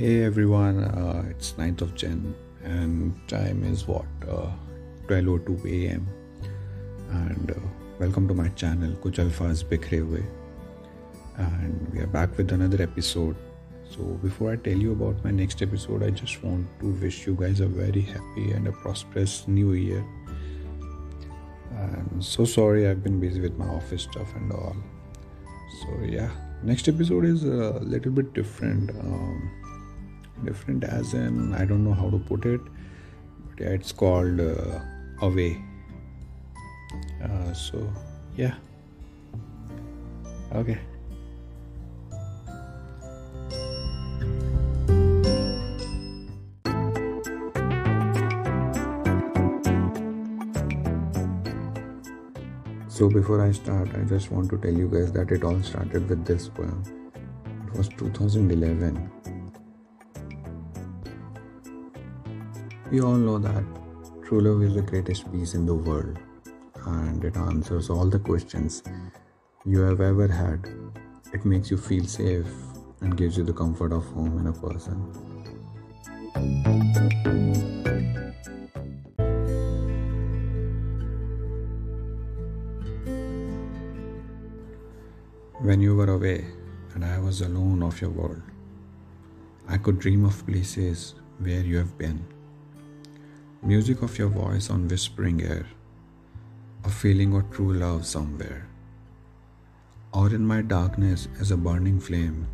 Hey everyone, uh, it's 9th of Jan and time is what uh, 12:02 a.m. and uh, welcome to my channel Kuch Alfaz Bikhre Hue and we are back with another episode. So before I tell you about my next episode, I just want to wish you guys a very happy and a prosperous new year. I'm so sorry I've been busy with my office stuff and all. So yeah, next episode is a little bit different. Um, different as in I don't know how to put it, but yeah, it's called uh, Away. Uh, so yeah, okay. So before I start, I just want to tell you guys that it all started with this poem. It was 2011. We all know that true love is the greatest peace in the world and it answers all the questions you have ever had. It makes you feel safe and gives you the comfort of home in a person. When you were away and I was alone of your world, I could dream of places where you have been. Music of your voice on whispering air, a feeling of true love somewhere. Or in my darkness as a burning flame,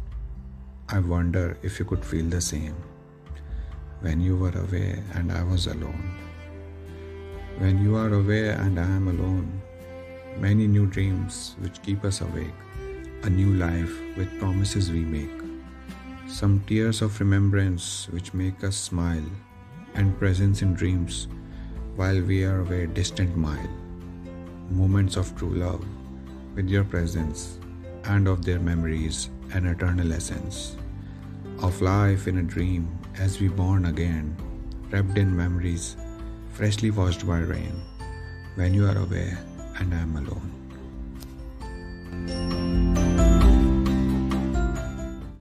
I wonder if you could feel the same. When you were away and I was alone. When you are away and I am alone, many new dreams which keep us awake. A new life with promises we make, some tears of remembrance which make us smile, and presence in dreams while we are away distant mile, moments of true love with your presence and of their memories an eternal essence of life in a dream as we born again, wrapped in memories freshly washed by rain when you are away and I am alone.